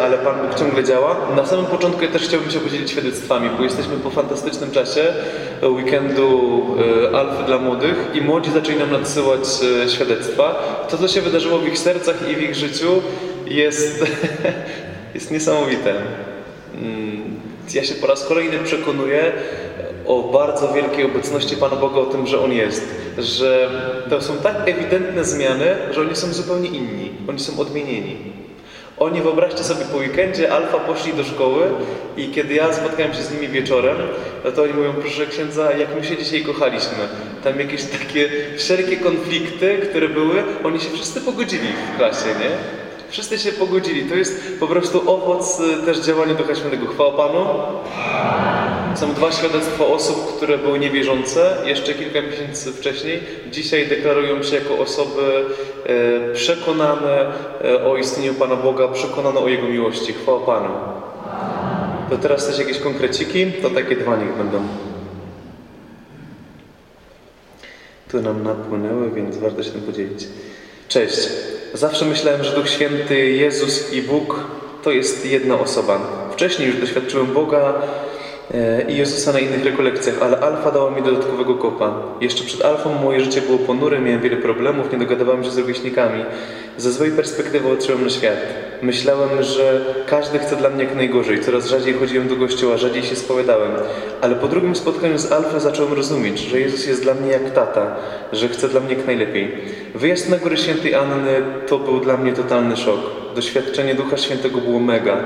ale Pan Bóg ciągle działa. Na samym początku ja też chciałbym się podzielić świadectwami, bo jesteśmy po fantastycznym czasie weekendu e, Alfy dla młodych i młodzi zaczęli nam nadsyłać e, świadectwa. To, co się wydarzyło w ich sercach i w ich życiu jest, jest niesamowite. Mm, Ja się po raz kolejny przekonuję o bardzo wielkiej obecności Pana Boga, o tym, że On jest. Że to są tak ewidentne zmiany, że oni są zupełnie inni. Oni są odmienieni. Oni, wyobraźcie sobie, po weekendzie Alfa poszli do szkoły i kiedy ja spotkałem się z nimi wieczorem, no to oni mówią, proszę księdza, jak my się dzisiaj kochaliśmy. Tam jakieś takie wszelkie konflikty, które były, oni się wszyscy pogodzili w klasie, nie? Wszyscy się pogodzili. To jest po prostu owoc y, też działania Ducha Świętego. Chwała Panu. Są dwa świadectwa osób, które były niewierzące jeszcze kilka miesięcy wcześniej. Dzisiaj deklarują się jako osoby e, przekonane e, o istnieniu Pana Boga, przekonane o Jego miłości. Chwała Panu. To teraz też jakieś konkreciki, to takie dwa niech będą. Tu nam napłynęły, więc warto się tym podzielić. Cześć. Zawsze myślałem, że Duch Święty, Jezus i Bóg to jest jedna osoba. Wcześniej już doświadczyłem Boga e, i Jezusa na innych rekolekcjach, ale Alfa dała mi dodatkowego kopa. Jeszcze przed Alfą moje życie było ponure, miałem wiele problemów, nie dogadywałem się z rówieśnikami. Ze złej perspektywy patrzyłem na świat. Myślałem, że każdy chce dla mnie jak najgorzej. Coraz rzadziej chodziłem do kościoła, rzadziej się spowiadałem. Ale po drugim spotkaniu z Alfą zacząłem rozumieć, że Jezus jest dla mnie jak tata, że chce dla mnie jak najlepiej. Wyjazd na Góry Świętej Anny to był dla mnie totalny szok. Doświadczenie Ducha Świętego było mega.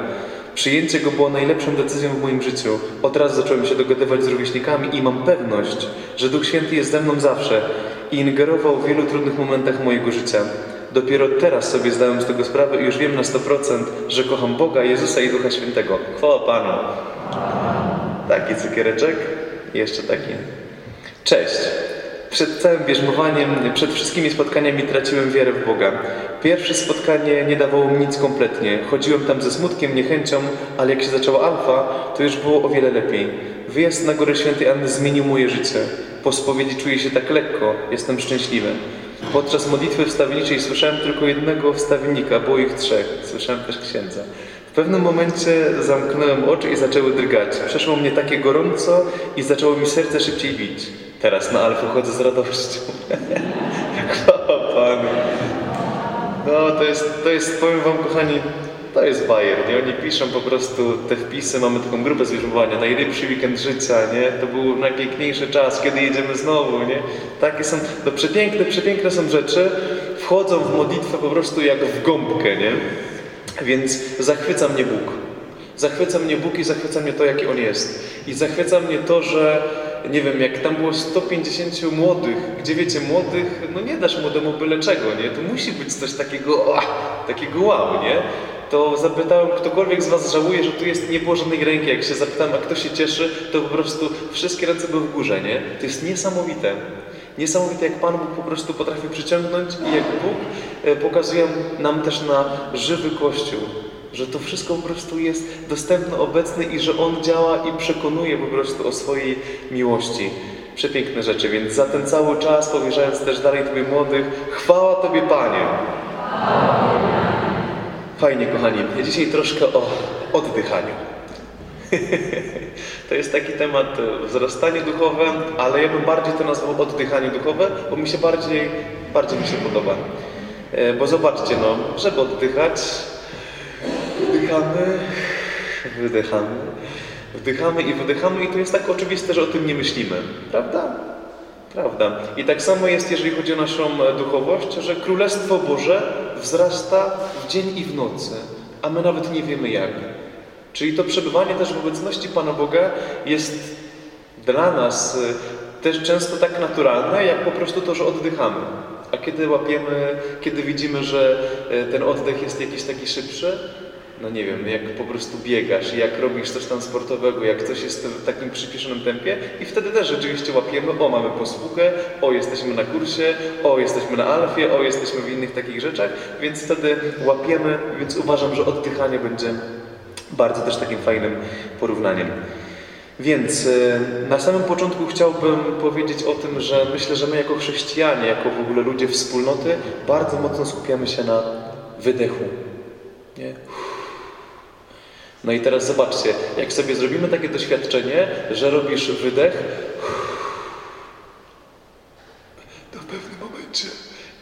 Przyjęcie go było najlepszą decyzją w moim życiu. Od razu zacząłem się dogadywać z rówieśnikami i mam pewność, że Duch Święty jest ze mną zawsze i ingerował w wielu trudnych momentach mojego życia. Dopiero teraz sobie zdałem z tego sprawę i już wiem na 100%, że kocham Boga, Jezusa i Ducha Świętego. Chwała Panu. Taki cukiereczek jeszcze taki. Cześć. Przed całym bierzmowaniem, przed wszystkimi spotkaniami traciłem wiarę w Boga. Pierwsze spotkanie nie dawało mi nic kompletnie. Chodziłem tam ze smutkiem, niechęcią, ale jak się zaczęła alfa, to już było o wiele lepiej. Wyjazd na Górę Świętej Anny zmienił moje życie. Po spowiedzi czuję się tak lekko, jestem szczęśliwy. Podczas modlitwy wstawienniczej słyszałem tylko jednego wstawiennika, było ich trzech. Słyszałem też księdza. W pewnym momencie zamknąłem oczy i zaczęły drgać. Przeszło mnie takie gorąco i zaczęło mi serce szybciej bić. Teraz na Alfę chodzę z radością. Chwała Panu. No, to jest, to jest, powiem Wam, kochani, to jest bajer, nie? Oni piszą po prostu te wpisy, mamy taką grupę zwierzowania, najlepszy weekend życia, nie? To był najpiękniejszy czas, kiedy jedziemy znowu, nie? Takie są, to przepiękne, przepiękne są rzeczy, wchodzą w modlitwę po prostu jak w gąbkę, nie? Więc zachwyca mnie Bóg. Zachwyca mnie Bóg i zachwyca mnie to, jaki On jest. I zachwyca mnie to, że nie wiem, jak tam było 150 młodych, gdzie wiecie, młodych, no nie dasz młodemu byle czego, nie? To musi być coś takiego, ach, takiego wow, nie? To zapytałem, ktokolwiek z Was żałuje, że tu jest, nie było żadnej ręki. Jak się zapytałem, a kto się cieszy, to po prostu wszystkie ręce były w górze, nie? To jest niesamowite. Niesamowite, jak Pan Bóg po prostu potrafi przyciągnąć i jak Bóg e, pokazuje nam też na żywy Kościół. Że to wszystko po prostu jest dostępne, obecne i że On działa i przekonuje po prostu o swojej miłości. Przepiękne rzeczy, więc za ten cały czas, powierzając też dalej Tobie młodych, chwała Tobie Panie. Fajnie, kochani. Dzisiaj troszkę o oddychaniu. To jest taki temat wzrastanie duchowe, ale ja bym bardziej to nazwał oddychanie duchowe, bo mi się bardziej, bardziej mi się podoba. E, Bo zobaczcie, no, żeby oddychać, wdychamy, wydychamy, wdychamy i wydychamy i to jest tak oczywiste, że o tym nie myślimy, prawda? Prawda. I tak samo jest, jeżeli chodzi o naszą duchowość, że Królestwo Boże wzrasta w dzień i w nocy, a my nawet nie wiemy jak. Czyli to przebywanie też w obecności Pana Boga jest dla nas y, też często tak naturalne, jak po prostu to, że oddychamy. A kiedy łapiemy, kiedy widzimy, że y, ten oddech jest jakiś taki szybszy, no nie wiem, jak po prostu biegasz, jak robisz coś tam sportowego, jak coś jest w takim przyspieszonym tempie i wtedy też rzeczywiście łapiemy, o mamy posługę, o jesteśmy na kursie, o jesteśmy na alfie, o jesteśmy w innych takich rzeczach, więc wtedy łapiemy, więc uważam, że oddychanie będzie bardzo też takim fajnym porównaniem. Więc y, na samym początku chciałbym powiedzieć o tym, że myślę, że my jako chrześcijanie, jako w ogóle ludzie wspólnoty, bardzo mocno skupiamy się na wydechu. Nie? No i teraz zobaczcie, jak sobie zrobimy takie doświadczenie, że robisz wydech, To w pewnym momencie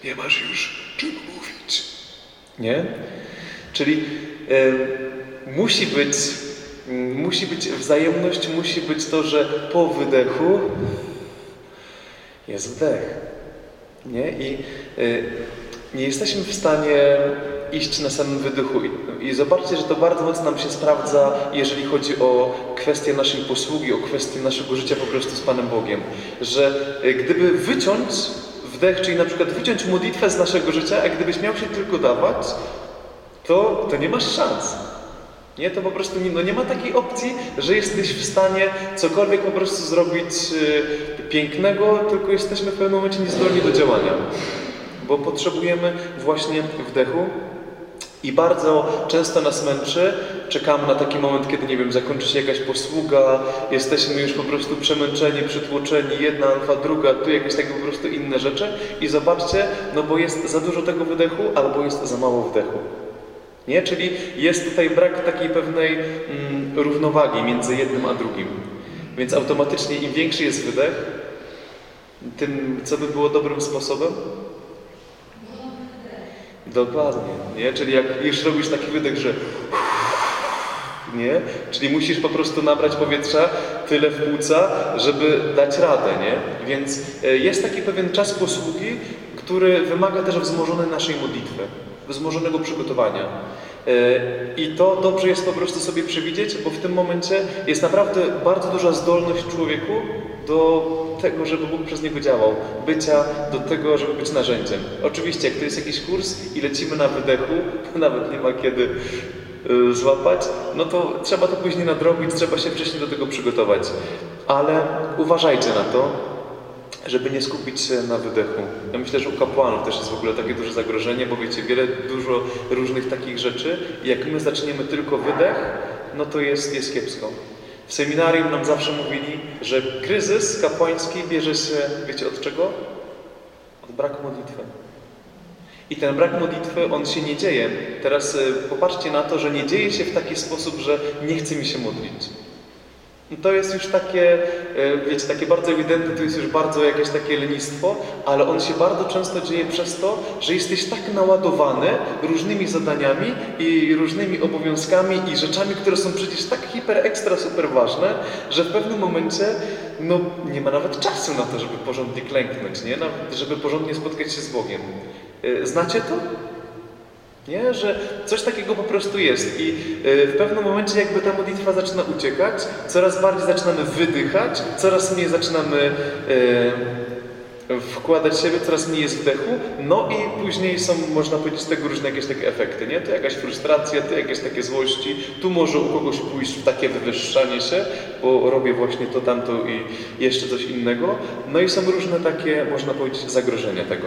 nie masz już czym mówić. nie? Czyli em, musi być, musi być wzajemność, musi być to, że po wydechu jest wdech. Nie? I y, nie jesteśmy w stanie iść na samym wydechu. I, I zobaczcie, że to bardzo mocno nam się sprawdza, jeżeli chodzi o kwestię naszej posługi, o kwestię naszego życia po prostu z Panem Bogiem. Że y, gdyby wyciąć wdech, czyli na przykład wyciąć modlitwę z naszego życia, a gdybyś miał się tylko dawać, to, to nie masz szans. Nie, to po prostu nie, no nie ma takiej opcji, że jesteś w stanie cokolwiek po prostu zrobić y, pięknego, tylko jesteśmy w pewnym momencie niezdolni do działania. Bo potrzebujemy właśnie wdechu i bardzo często nas męczy, czekamy na taki moment, kiedy, nie wiem, zakończy się jakaś posługa, jesteśmy już po prostu przemęczeni, przytłoczeni, jedna alfa, druga, tu jakieś takie po prostu inne rzeczy i zobaczcie, no bo jest za dużo tego wydechu albo jest za mało wdechu. Nie? Czyli jest tutaj brak takiej pewnej mm, równowagi między jednym a drugim. Więc automatycznie im większy jest wydech, tym co by było dobrym sposobem? Dokładnie, nie? Czyli jak już robisz taki wydech, że nie? Czyli musisz po prostu nabrać powietrza tyle w płuca, żeby dać radę, nie? Więc e, jest taki pewien czas posługi, który wymaga też wzmożonej naszej modlitwy, wzmożonego przygotowania. E, I to dobrze jest po prostu sobie przewidzieć, bo w tym momencie jest naprawdę bardzo duża zdolność człowieku do tego, żeby Bóg przez niego działał, bycia do tego, żeby być narzędziem. Oczywiście, jak to jest jakiś kurs i lecimy na wydechu, nawet nie ma kiedy y, złapać, no to trzeba to później nadrobić, trzeba się wcześniej do tego przygotować. Ale uważajcie na to, żeby nie skupić się na wydechu. Ja myślę, że u kapłanów też jest w ogóle takie duże zagrożenie, bo wiecie, wiele, dużo różnych takich rzeczy i jak my zaczniemy tylko wydech, no to jest, jest kiepsko. W seminarium nam zawsze mówili, że kryzys kapłański bierze się, wiecie od czego? Od braku modlitwy. I ten brak modlitwy, on się nie dzieje. Teraz y, popatrzcie na to, że nie dzieje się w taki sposób, że nie chce mi się modlić. To jest już takie, e, wiecie, takie bardzo ewidentne, to jest już bardzo jakieś takie lenistwo, ale on się bardzo często dzieje przez to, że jesteś tak naładowany różnymi zadaniami i różnymi obowiązkami i rzeczami, które są przecież tak hiper, ekstra, super ważne, że w pewnym momencie no, nie ma nawet czasu na to, żeby porządnie klęknąć, nie? Nawet, żeby porządnie spotkać się z Bogiem. E, Znacie to? Nie? Że coś takiego po prostu jest i y, w pewnym momencie jakby ta modlitwa zaczyna uciekać, coraz bardziej zaczynamy wydychać, coraz mniej zaczynamy y, wkładać siebie, coraz mniej jest wdechu, no i później są, można powiedzieć, tego różne jakieś takie efekty, nie? To jakaś frustracja, to jakieś takie złości, tu może u kogoś pójść w takie wywyższanie się, bo robię właśnie to, tamto i jeszcze coś innego, no i są różne takie, można powiedzieć, zagrożenia tego.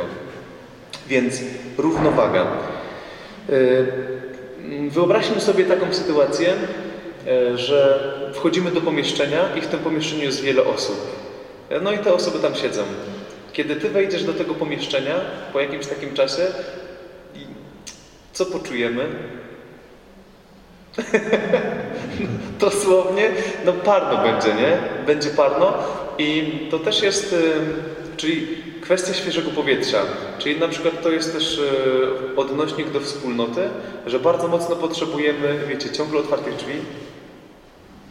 Więc równowaga. Yy, Wyobraźmy sobie taką sytuację, yy, że wchodzimy do pomieszczenia i w tym pomieszczeniu jest wiele osób. No i te osoby tam siedzą. Kiedy ty wejdziesz do tego pomieszczenia po jakimś takim czasie, co poczujemy? Dosłownie, no parno będzie, nie? Będzie parno i to też jest, yy, czyli kwestia świeżego powietrza. Czyli na przykład to jest też yy, odnośnik do wspólnoty, że bardzo mocno potrzebujemy, wiecie, ciągle otwartych drzwi,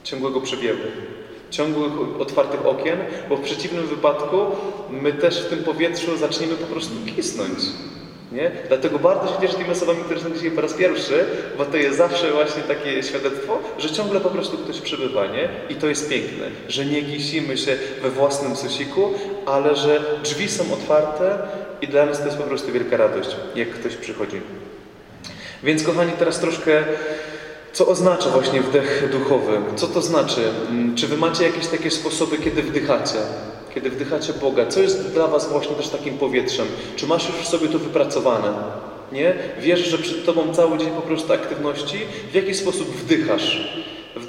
ciągłego przebiegu, ciągłych otwartych okien, bo w przeciwnym wypadku my też w tym powietrzu zaczniemy po prostu kisnąć. Nie? Dlatego bardzo się cieszę tymi osobami, które są dzisiaj po raz pierwszy, bo to jest zawsze właśnie takie świadectwo, że ciągle po prostu ktoś przybywa, nie? I to jest piękne, że nie kisimy się we własnym sosiku, ale że drzwi są otwarte i dla nas to jest po prostu wielka radość, jak ktoś przychodzi. Więc kochani, teraz troszkę co oznacza właśnie wdech duchowy? Co to znaczy? Mm, Czy wy macie jakieś takie sposoby, kiedy wdychacie? Kiedy wdychacie Boga? Co jest dla was właśnie też takim powietrzem? Czy masz już w sobie to wypracowane? Nie? Wiesz, że przed tobą cały dzień po prostu aktywności. W jaki sposób wdychasz?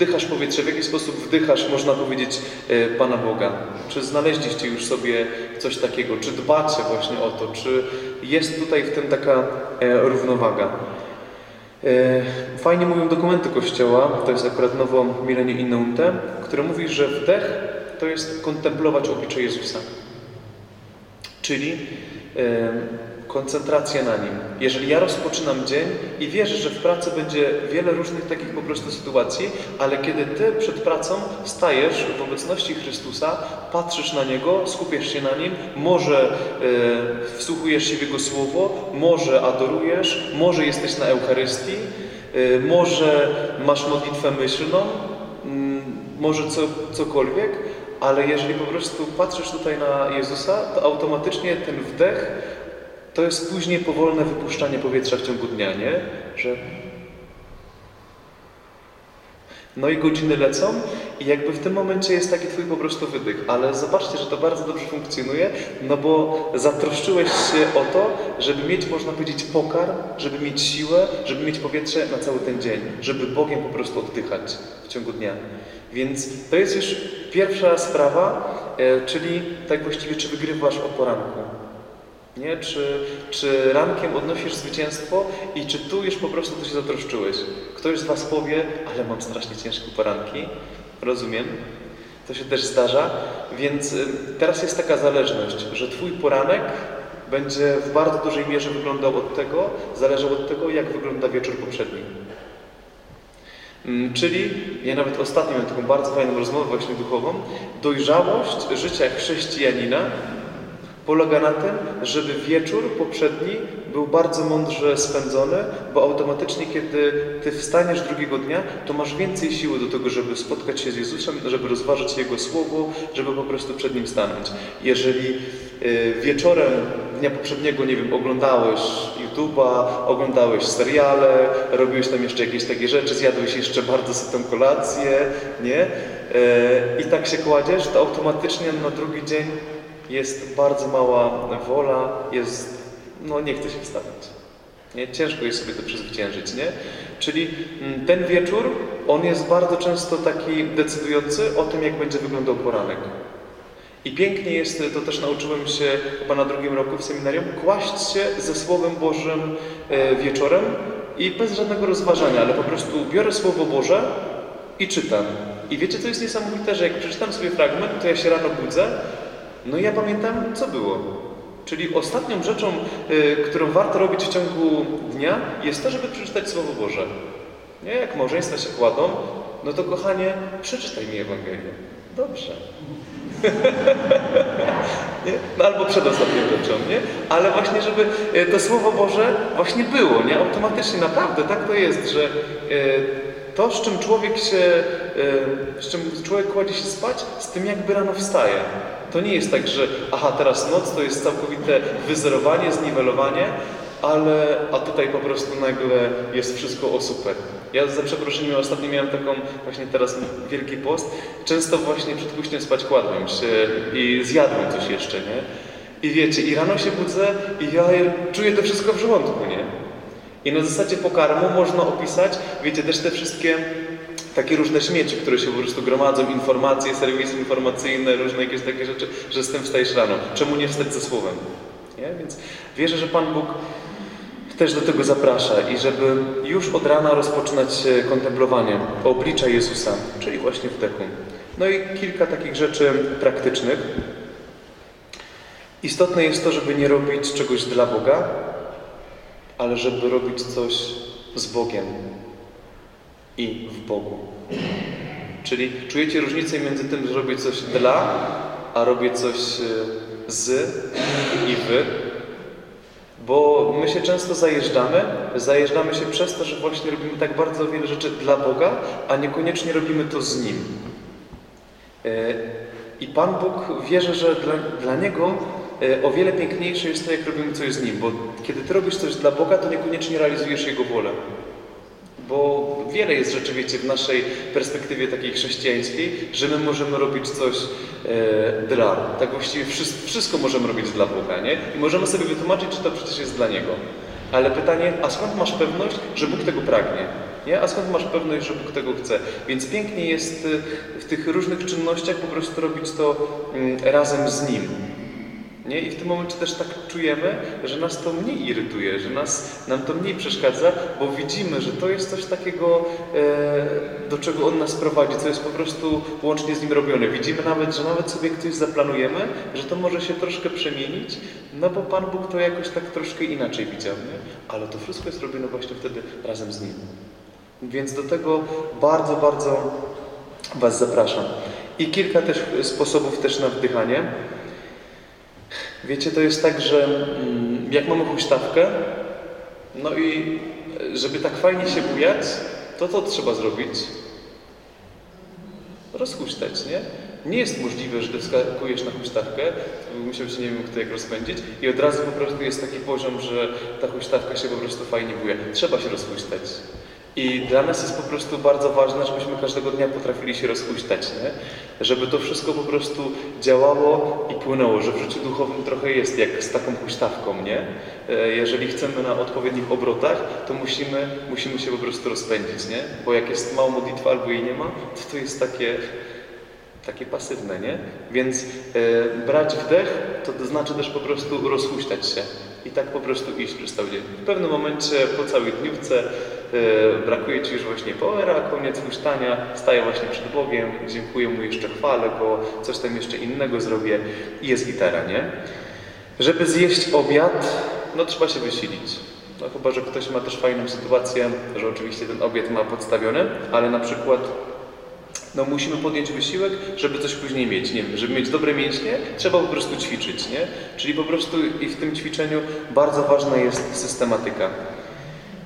Wdychasz powietrze, w jaki sposób wdychasz, można powiedzieć, e, Pana Boga? Czy znaleźliście już sobie coś takiego? Czy dbacie właśnie o to? Czy jest tutaj w tym taka e, równowaga? E, Fajnie mówią dokumenty Kościoła, to jest akurat nowo Milenie Inneunte, które mówi, że wdech to jest kontemplować oblicze Jezusa. Czyli koncentracja na Nim. Jeżeli ja rozpoczynam dzień i wierzę, że w pracy będzie wiele różnych takich po prostu sytuacji, ale kiedy Ty przed pracą stajesz w obecności Chrystusa, patrzysz na Niego, skupiasz się na Nim, może e, wsłuchujesz się w Jego Słowo, może adorujesz, może jesteś na Eucharystii, e, może masz modlitwę myślną, mm, może co, cokolwiek, ale jeżeli po prostu patrzysz tutaj na Jezusa, to automatycznie ten wdech to jest później powolne wypuszczanie powietrza w ciągu dnia, nie? Że no i godziny lecą i jakby w tym momencie jest taki twój po prostu wydych. Ale zobaczcie, że to bardzo dobrze funkcjonuje, no bo zatroszczyłeś się o to, żeby mieć, można powiedzieć, pokarm, żeby mieć siłę, żeby mieć powietrze na cały ten dzień, żeby Bogiem po prostu oddychać w ciągu dnia. Więc to jest już pierwsza sprawa, e, czyli tak właściwie, czy wygrywasz o poranku. Nie? Czy, czy rankiem odnosisz zwycięstwo i czy tu już po prostu to się zatroszczyłeś? Ktoś z Was powie, ale mam strasznie ciężkie poranki. Rozumiem. To się też zdarza. Więc y, teraz jest taka zależność, że Twój poranek będzie w bardzo dużej mierze wyglądał od tego, zależał od tego, jak wygląda wieczór poprzedni. Mm, Czyli, ja nawet ostatnio miałem taką bardzo fajną rozmowę właśnie duchową, dojrzałość życia chrześcijanina polega na tym, żeby wieczór poprzedni był bardzo mądrze spędzony, bo automatycznie, kiedy Ty wstaniesz drugiego dnia, to masz więcej siły do tego, żeby spotkać się z Jezusem, żeby rozważyć Jego Słowo, żeby po prostu przed Nim stanąć. Jeżeli y, wieczorem dnia poprzedniego, nie wiem, oglądałeś YouTube'a, oglądałeś seriale, robiłeś tam jeszcze jakieś takie rzeczy, zjadłeś jeszcze bardzo sytą kolację, nie? Y, I tak się kładziesz, to automatycznie na drugi dzień jest bardzo mała wola, jest, no nie chce się wstawać. Nie? Ciężko jest sobie to przezwyciężyć, nie? Czyli mm, ten wieczór, on jest bardzo często taki decydujący o tym, jak będzie wyglądał poranek. I pięknie jest, to też nauczyłem się chyba na drugim roku w seminarium, kłaść się ze Słowem Bożym e, wieczorem i bez żadnego rozważania, ale po prostu biorę Słowo Boże i czytam. I wiecie, co jest niesamowite, że jak przeczytam sobie fragment, to ja się rano budzę no i ja pamiętam, co było. Czyli ostatnią rzeczą, y, którą warto robić w ciągu dnia, jest to, żeby przeczytać Słowo Boże. Nie? Jak małżeństwa się kładą, no to kochanie, przeczytaj mi Ewangelię. Dobrze. No albo przed ostatnią rzeczą, nie? Ale właśnie, żeby y, to Słowo Boże właśnie było, nie? Automatycznie, naprawdę, tak to jest, że y, to, z czym człowiek się, y, z czym człowiek kładzie się spać, z tym jakby rano wstaje. To nie jest tak, że aha, teraz noc to jest całkowite wyzerowanie, zniwelowanie, ale a tutaj po prostu nagle jest wszystko o super. Ja za przeproszeniem ostatnio miałem taką, właśnie teraz Wielki Post, często właśnie przed późnym spać kładłem się i zjadłem coś jeszcze, nie? I wiecie, i rano się budzę i ja czuję to wszystko w żołądku, nie? I na zasadzie pokarmu można opisać, wiecie, też te wszystkie takie różne śmieci, które się po prostu gromadzą, informacje, serwisy informacyjne, różne jakieś takie rzeczy, że z tym wstajesz rano. Czemu nie wstać ze słowem? Nie? Więc wierzę, że Pan Bóg też do tego zaprasza i żeby już od rana rozpoczynać kontemplowanie oblicza Jezusa, czyli właśnie wdechu. No i kilka takich rzeczy praktycznych. Istotne jest to, żeby nie robić czegoś dla Boga, ale żeby robić coś z Bogiem i w Bogu. Czyli czujecie różnicę między tym, że robię coś dla, a robię coś e, z i wy? Bo my się często zajeżdżamy, zajeżdżamy się przez to, że właśnie robimy tak bardzo wiele rzeczy dla Boga, a niekoniecznie robimy to z Nim. E, I Pan Bóg wierzy, że dla, dla Niego o wiele piękniejsze jest to, jak robimy coś z Nim, bo kiedy Ty robisz coś dla Boga, to niekoniecznie realizujesz Jego wolę. Bo wiele jest rzeczy, wiecie, w naszej perspektywie takiej chrześcijańskiej, że my możemy robić coś e, dla. Tak właściwie wszystko, wszystko możemy robić dla Boga, nie? I możemy sobie wytłumaczyć, czy to przecież jest dla Niego. Ale pytanie, a skąd masz pewność, że Bóg tego pragnie? Nie? A skąd masz pewność, że Bóg tego chce? Więc pięknie jest w tych różnych czynnościach po prostu robić to mm, razem z Nim. Nie? I w tym momencie też tak czujemy, że nas to mniej irytuje, że nas, nam to mniej przeszkadza, bo widzimy, że to jest coś takiego, e, do czego On nas prowadzi, co jest po prostu łącznie z Nim robione. Widzimy nawet, że nawet sobie coś zaplanujemy, że to może się troszkę przemienić, no bo Pan Bóg to jakoś tak troszkę inaczej widział, nie? Ale to wszystko jest robione właśnie wtedy razem z Nim. Więc do tego bardzo, bardzo Was zapraszam. I kilka też sposobów też na wdychanie. Wiecie, to jest tak, że mm, jak mamy huśtawkę, no i żeby tak fajnie się bujać, to to trzeba zrobić. Rozhuśtać, nie? Nie jest możliwe, że doskakujesz na huśtawkę, musiałbyś nie wiem kto jak rozpędzić i od razu po prostu jest taki poziom, że ta huśtawka się po prostu fajnie buja. Trzeba się rozhuśtać. I dla nas jest po prostu bardzo ważne, żebyśmy każdego dnia potrafili się rozhuśtać, nie? Żeby to wszystko po prostu działało i płynęło, że w życiu duchowym trochę jest jak z taką huśtawką, nie? E, jeżeli chcemy na odpowiednich obrotach, to musimy, musimy się po prostu rozpędzić, nie? Bo jak jest mało modlitwy albo jej nie ma, to to jest takie, takie pasywne, nie? Więc e, brać wdech, to znaczy też po prostu rozhuśtać się i tak po prostu iść przez cały dzień. W pewnym momencie po całej dniówce brakuje Ci już właśnie powera, koniec huśtania, staję właśnie przed Bogiem, dziękuję Mu, jeszcze chwalę Go, coś tam jeszcze innego zrobię i jest gitara, nie? Żeby zjeść obiad, no trzeba się wysilić. No chyba, że ktoś ma też fajną sytuację, że oczywiście ten obiad ma podstawiony, ale na przykład no musimy podjąć wysiłek, żeby coś później mieć. Nie wiem, żeby mieć dobre mięśnie, trzeba po prostu ćwiczyć, nie? Czyli po prostu i w tym ćwiczeniu bardzo ważna jest systematyka.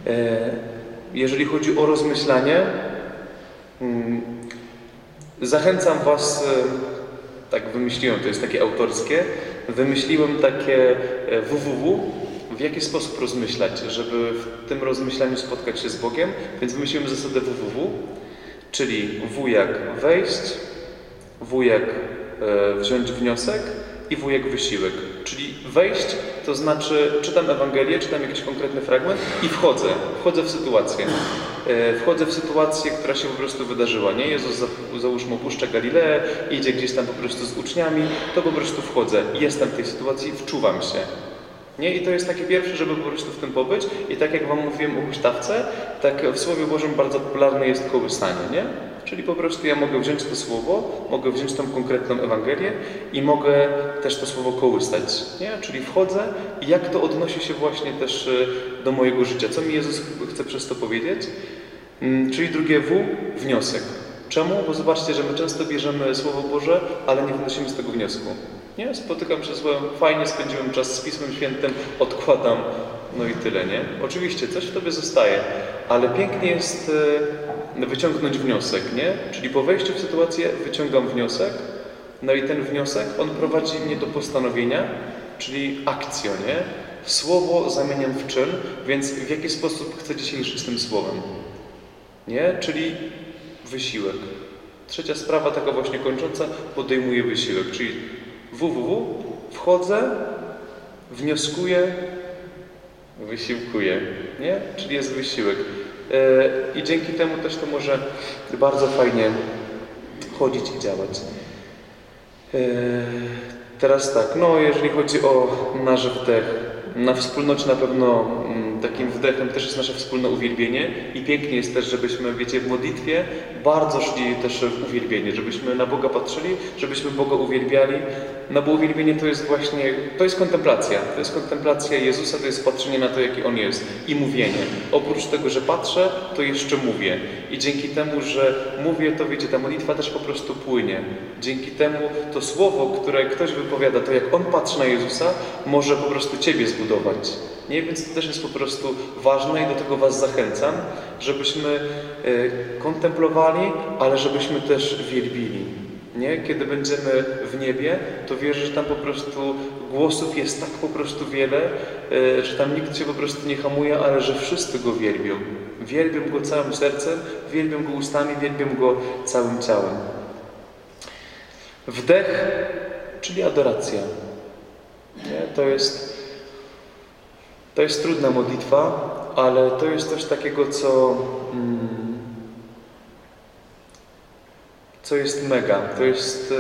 E, jeżeli chodzi o rozmyślanie, mm, zachęcam Was, e, tak wymyśliłem, to jest takie autorskie, wymyśliłem takie www, w jaki sposób rozmyślać, żeby w tym rozmyślaniu spotkać się z Bogiem, więc wymyśliłem zasadę www, Czyli W jak wejść, W jak e, wziąć wniosek i W jak wysiłek. Czyli wejść to znaczy czytam Ewangelię, czytam jakiś konkretny fragment i wchodzę. Wchodzę w sytuację. E, wchodzę w sytuację, która się po prostu wydarzyła. Nie Jezus załóżmy opuszcza Galileę, idzie gdzieś tam po prostu z uczniami, to po prostu wchodzę. Jestem w tej sytuacji, wczuwam się. Nie? I to jest takie pierwsze, żeby po prostu w tym pobyć. I tak jak Wam mówiłem o huśtawce, tak w Słowie Bożym bardzo popularne jest kołysanie, nie? Czyli po prostu ja mogę wziąć to słowo, mogę wziąć tą konkretną Ewangelię i mogę też to słowo kołysać, nie? Czyli wchodzę i jak to odnosi się właśnie też e, do mojego życia. Co mi Jezus chce przez to powiedzieć? Mm, czyli drugie W, wniosek. Czemu? Bo zobaczcie, że my często bierzemy Słowo Boże, ale nie wynosimy z tego wniosku. Nie? Spotykam się z Słowem, fajnie spędziłem czas z Pismem Świętym, odkładam, no i tyle, nie? Oczywiście, coś w Tobie zostaje, ale pięknie jest e, wyciągnąć wniosek, nie? Czyli po wejściu w sytuację wyciągam wniosek, no i ten wniosek, on prowadzi mnie do postanowienia, czyli akcją, nie? Słowo zamieniam w czyn, więc w jaki sposób chcę dzisiaj żyć tym słowem? Nie? Czyli wysiłek. Trzecia sprawa, taka właśnie kończąca, podejmuję wysiłek, czyli www, wchodzę, wnioskuję, wysiłkuję, nie? Czyli jest wysiłek. E, I dzięki temu też to może bardzo fajnie chodzić i działać. E, teraz tak, no jeżeli chodzi o nasz wdech, na wspólnocie na pewno mm, takim wdechem też jest nasze wspólne uwielbienie i pięknie jest też, żebyśmy, wiecie, w modlitwie bardzo szli też w uwielbienie, żebyśmy na Boga patrzyli, żebyśmy Boga uwielbiali, no bo uwielbienie to jest właśnie, to jest kontemplacja, to jest kontemplacja Jezusa, to jest patrzenie na to, jaki On jest i mówienie. Oprócz tego, że patrzę, to jeszcze mówię i dzięki temu, że mówię, to wiecie, ta modlitwa też po prostu płynie. Dzięki temu to słowo, które ktoś wypowiada, to jak On patrzy na Jezusa, może po prostu Ciebie zbudować. Nie? Więc to też jest po prostu ważne i do tego Was zachęcam, żebyśmy e, kontemplowali, ale żebyśmy też wielbili. Nie? Kiedy będziemy w niebie, to wierzę, że tam po prostu głosów jest tak po prostu wiele, e, że tam nikt się po prostu nie hamuje, ale że wszyscy Go wielbią. Wielbią Go całym sercem, wielbią Go ustami, wielbią Go całym ciałem. Wdech, czyli adoracja. Nie? To jest to jest trudna modlitwa, ale to jest coś takiego, co, mm, co jest mega. To jest,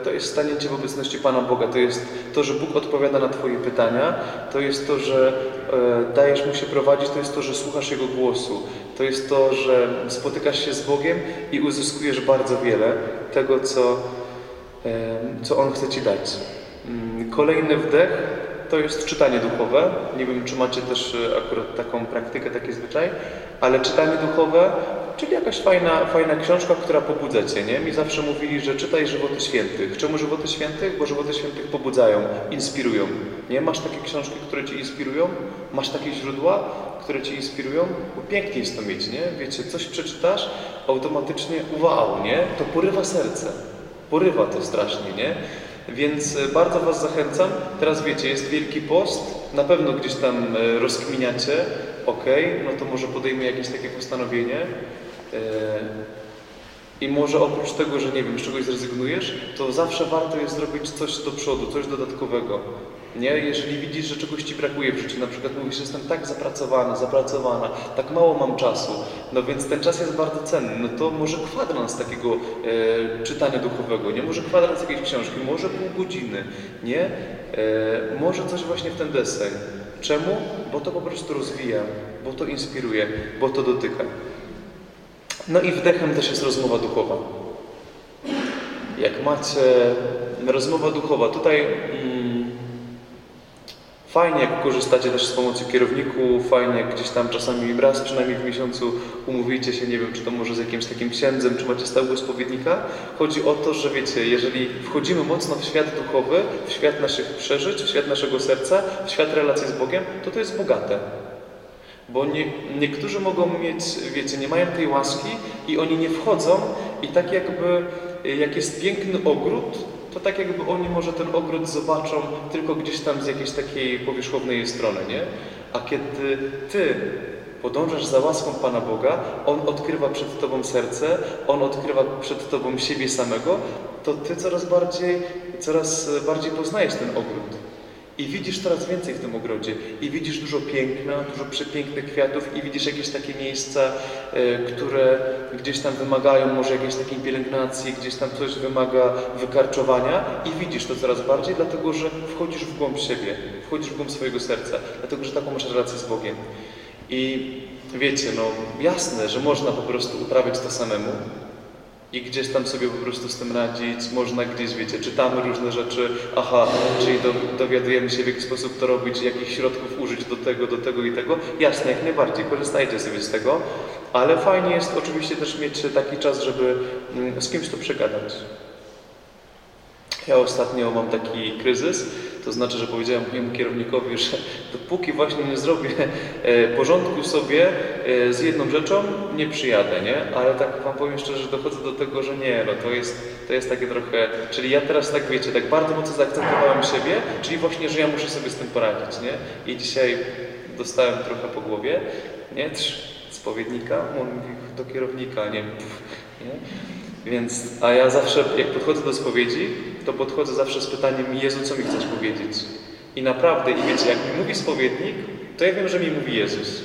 e, to jest stanięcie w obecności Pana Boga. To jest to, że Bóg odpowiada na Twoje pytania. To jest to, że e, dajesz Mu się prowadzić. To jest to, że słuchasz Jego głosu. To jest to, że spotykasz się z Bogiem i uzyskujesz bardzo wiele tego, co, e, co On chce Ci dać. Mm, Kolejny wdech to jest czytanie duchowe. Nie wiem, czy macie też e, akurat taką praktykę, taki zwyczaj, ale czytanie duchowe, czyli jakaś fajna, fajna książka, która pobudza Cię, nie? Mi zawsze mówili, że czytaj żywoty świętych. Czemu żywoty świętych? Bo żywoty świętych pobudzają, inspirują. Nie? Masz takie książki, które Cię inspirują? Masz takie źródła, które Cię inspirują? Bo pięknie jest to mieć, nie? Wiecie, coś przeczytasz, automatycznie wow, nie? To porywa serce. Porywa to strasznie, nie? Więc e, bardzo Was zachęcam. Teraz wiecie, jest Wielki Post. Na pewno gdzieś tam e, rozkminiacie. Ok, no to może podejmę jakieś takie postanowienie. E, I może oprócz tego, że nie wiem, z czegoś zrezygnujesz, to zawsze warto jest zrobić coś do przodu, coś dodatkowego. Nie? Jeżeli widzisz, że czegoś Ci brakuje w życiu, na przykład mówisz, że jestem tak zapracowany, zapracowana, tak mało mam czasu, no więc ten czas jest bardzo cenny, no to może kwadrans takiego e, czytania duchowego, nie? Może kwadrans jakiejś książki, może pół godziny, nie? E, może coś właśnie w ten deseń. Czemu? Bo to po prostu rozwija, bo to inspiruje, bo to dotyka. No i wdechem też jest rozmowa duchowa. Jak macie rozmowa duchowa, tutaj mm, fajnie jak korzystacie też z pomocy kierowników, fajnie jak gdzieś tam czasami raz przynajmniej w miesiącu umówicie się, nie wiem, czy to może z jakimś takim księdzem, czy macie stałego spowiednika. Chodzi o to, że wiecie, jeżeli wchodzimy mocno w świat duchowy, w świat naszych przeżyć, w świat naszego serca, w świat relacji z Bogiem, to to jest bogate. Bo nie, niektórzy mogą mieć, wiecie, nie mają tej łaski i oni nie wchodzą i tak jakby, jak jest piękny ogród, to tak jakby oni może ten ogród zobaczą tylko gdzieś tam z jakiejś takiej powierzchownej strony, nie? A kiedy Ty podążasz za łaską Pana Boga, On odkrywa przed Tobą serce, On odkrywa przed Tobą siebie samego, to Ty coraz bardziej, coraz bardziej poznajesz ten ogród. I widzisz coraz więcej w tym ogrodzie. I widzisz dużo piękna, dużo przepięknych kwiatów i widzisz jakieś takie miejsca, e, które gdzieś tam wymagają może jakiejś takiej pielęgnacji, gdzieś tam coś wymaga wykarczowania i widzisz to coraz bardziej, dlatego że wchodzisz w głąb siebie, wchodzisz w głąb swojego serca, dlatego że taką masz relację z Bogiem. I wiecie, no jasne, że można po prostu uprawiać to samemu, i gdzieś tam sobie po prostu z tym radzić, można gdzieś, wiecie, czytamy różne rzeczy, aha, czyli do, dowiadujemy się w jaki sposób to robić, jakich środków użyć do tego, do tego i tego. Jasne, jak najbardziej, korzystajcie sobie z tego, ale fajnie jest oczywiście też mieć taki czas, żeby mm, z kimś to przegadać. Ja ostatnio mam taki kryzys, to znaczy, że powiedziałem mojemu kierownikowi, że dopóki właśnie nie zrobię e, porządku sobie e, z jedną rzeczą, nie przyjadę, nie? Ale tak Wam powiem szczerze, że dochodzę do tego, że nie, no to jest, to jest takie trochę... Czyli ja teraz tak, wiecie, tak bardzo mocno zaakcentowałem siebie, czyli właśnie, że ja muszę sobie z tym poradzić, nie? I dzisiaj dostałem trochę po głowie, nie? Trz, spowiednika, on mówi do kierownika, nie? Pff, nie? Więc, a ja zawsze, jak podchodzę do spowiedzi, to podchodzę zawsze z pytaniem Jezu, co mi chcesz powiedzieć? I naprawdę, i wiecie, jak mi mówi spowiednik, to ja wiem, że mi mówi Jezus.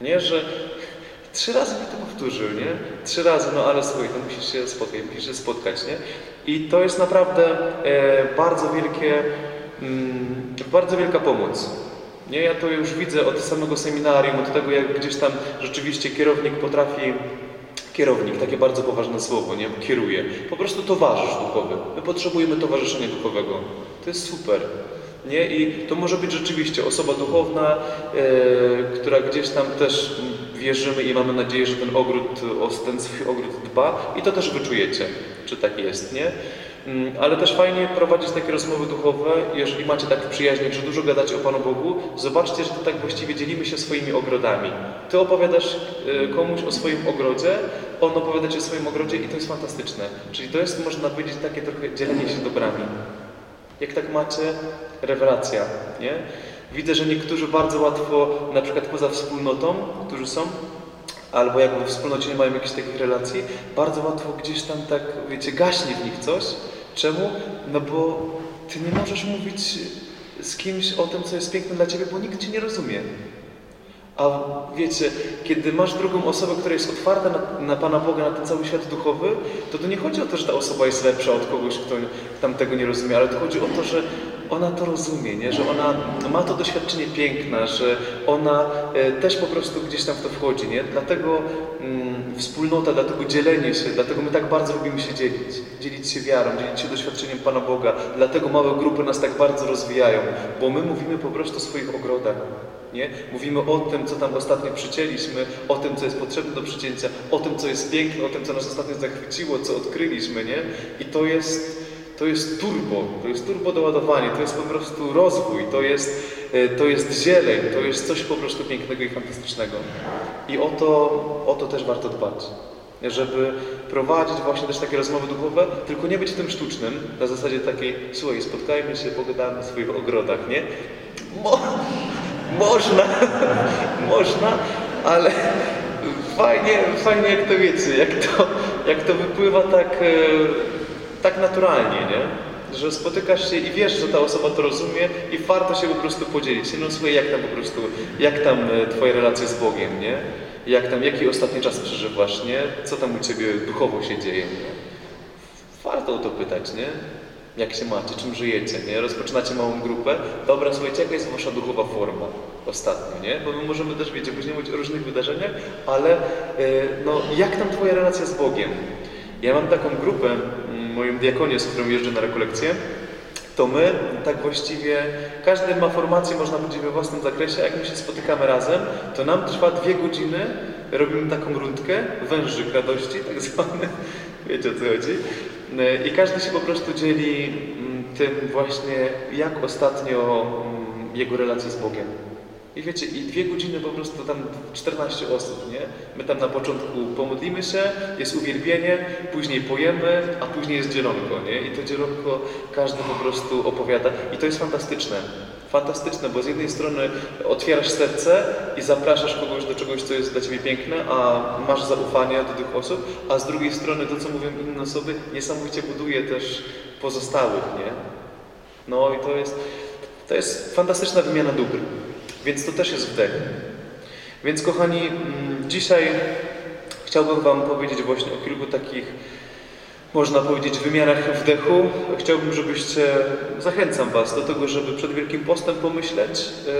Nie, że trzy razy mi to powtórzył, nie? Trzy razy, no ale słuchaj, to musisz się spotkać, musisz się spotkać, nie? I to jest naprawdę e, bardzo wielkie, mm, bardzo wielka pomoc. Nie, ja to już widzę od samego seminarium, od tego, jak gdzieś tam rzeczywiście kierownik potrafi Kierownik, takie bardzo poważne słowo, nie? Kieruje. Po prostu towarzysz duchowy. My potrzebujemy towarzyszenia duchowego. To jest super. Nie? I to może być rzeczywiście osoba duchowna, e, która gdzieś tam też wierzymy i mamy nadzieję, że ten ogród, o ten swój ogród dba i to też wyczujecie, czy tak jest, nie? Mm, ale też fajnie prowadzić takie rozmowy duchowe, jeżeli macie tak przyjaźnie, że dużo gadacie o Panu Bogu, zobaczcie, że to tak właściwie dzielimy się swoimi ogrodami. Ty opowiadasz e, komuś o swoim ogrodzie, on opowiada Ci o swoim ogrodzie i to jest fantastyczne. Czyli to jest, można powiedzieć, takie trochę dzielenie się dobrami. Jak tak macie, rewelacja, nie? Widzę, że niektórzy bardzo łatwo, na przykład poza wspólnotą, którzy są, albo jakby w wspólnocie nie mają jakichś takich relacji, bardzo łatwo gdzieś tam tak, wiecie, gaśnie w nich coś. Czemu? No bo Ty nie możesz mówić z kimś o tym, co jest piękne dla Ciebie, bo nikt Cię nie rozumie. A wiecie, kiedy masz drugą osobę, która jest otwarta na, na Pana Boga, na ten cały świat duchowy, to to nie chodzi o to, że ta osoba jest lepsza od kogoś, kto tam tego nie rozumie, ale to chodzi o to, że ona to rozumie, nie? że ona ma to doświadczenie piękna, że ona e, też po prostu gdzieś tam w to wchodzi. Nie? Dlatego mm, wspólnota, dlatego dzielenie się, dlatego my tak bardzo lubimy się dzielić. Dzielić się wiarą, dzielić się doświadczeniem Pana Boga. Dlatego małe grupy nas tak bardzo rozwijają, bo my mówimy po prostu o swoich ogrodach. Nie? Mówimy o tym, co tam ostatnio przycięliśmy, o tym, co jest potrzebne do przycięcia, o tym, co jest piękne, o tym, co nas ostatnio zachwyciło, co odkryliśmy, nie? I to jest, to jest turbo, to jest turbo doładowanie, to jest po prostu rozwój, to jest, e, to jest zieleń, to jest coś po prostu pięknego i fantastycznego. I o to, o to też warto dbać. Żeby prowadzić właśnie też takie rozmowy duchowe, tylko nie być tym sztucznym, na zasadzie takiej, słuchaj, spotkajmy się, pogadamy o swoich ogrodach, nie? Mo można, można, ale fajnie, fajnie jak to wiecie, jak to, jak to wypływa tak, e, tak naturalnie, nie? Że spotykasz się i wiesz, że ta osoba to rozumie i warto się po prostu podzielić. No słuchaj, jak tam po prostu, jak tam e, twoje relacje z Bogiem, nie? Jak tam, jaki ostatni czas przeżywasz, nie? Co tam u ciebie duchowo się dzieje, nie? Warto o to pytać, nie? Jak się macie, czym żyjecie, nie? Rozpoczynacie małą grupę. Dobra, słuchajcie, jaka jest wasza duchowa forma ostatnio, nie? Bo my możemy też, wiecie, później mówić o różnych wydarzeniach, ale e, no, jak tam twoja relacja z Bogiem? Ja mam taką grupę, moją diakonię, z którą jeżdżę na rekolekcje, to my tak właściwie, każdy ma formację, można powiedzieć, we własnym zakresie, jak my się spotykamy razem, to nam trwa dwie godziny, robimy taką rundkę, wężyk radości, tak zwany, wiecie o co chodzi, E, i każdy się po prostu dzieli mm, tym właśnie, jak ostatnio mm, jego relacje z Bogiem. I wiecie, i dwie godziny po prostu tam 14 osób, nie? My tam na początku pomodlimy się, jest uwielbienie, później pojemy, a później jest dzielonko, nie? I to dzielonko każdy po prostu opowiada. I to jest fantastyczne. Fantastyczne, bo z jednej strony otwierasz serce i zapraszasz kogoś do czegoś, co jest dla Ciebie piękne, a masz zaufanie do tych osób, a z drugiej strony to, co mówią inne osoby, niesamowicie buduje też pozostałych, nie? No i to jest, to jest fantastyczna wymiana dóbr. Więc to też jest wdech. Więc kochani, mm, dzisiaj chciałbym Wam powiedzieć właśnie o kilku takich, można powiedzieć, wymiarach wdechu. Chciałbym, żebyście, zachęcam Was do tego, żeby przed Wielkim Postem pomyśleć, e,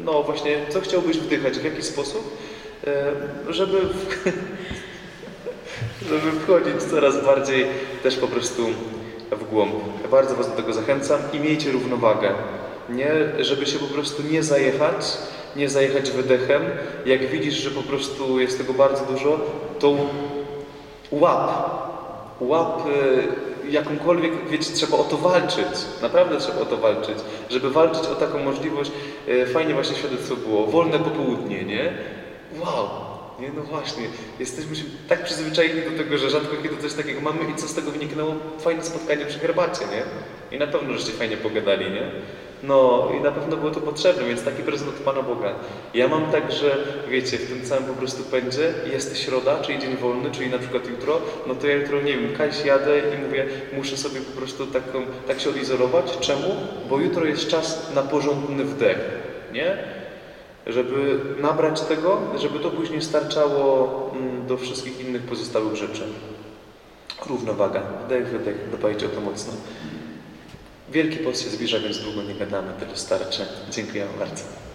no właśnie, co chciałbyś wdychać, w jaki sposób, e, żeby, żeby wchodzić coraz bardziej też po prostu w głąb. Bardzo Was do tego zachęcam i miejcie równowagę nie? żeby się po prostu nie zajechać, nie zajechać wydechem. Jak widzisz, że po prostu jest tego bardzo dużo, to łap, łap y, jakąkolwiek, wiecie, trzeba o to walczyć. Naprawdę trzeba o to walczyć. Żeby walczyć o taką możliwość, y, fajnie właśnie świadectwo było, wolne popołudnie, nie? Wow, nie, no właśnie, jesteśmy tak przyzwyczajeni do tego, że rzadko kiedy coś takiego mamy i co z tego wyniknęło? Fajne spotkanie przy herbacie, nie? I na pewno żeście fajnie pogadali, nie? No i na pewno było to potrzebne, więc taki prezent od Pana Boga. Ja mam tak, że wiecie, w tym całym po prostu pędzie jest środa, czyli dzień wolny, czyli na przykład jutro, no to ja jutro, nie wiem, kaś jadę i mówię, muszę sobie po prostu taką, tak się odizolować. Czemu? Bo jutro jest czas na porządny wdech, nie? Żeby nabrać tego, żeby to później starczało mm, do wszystkich innych pozostałych rzeczy. Równowaga, wdech, wydech, dbajcie o to mocno. Wielki post się zbliża, więc długo nie gadamy, tego starczy. Dziękuję bardzo.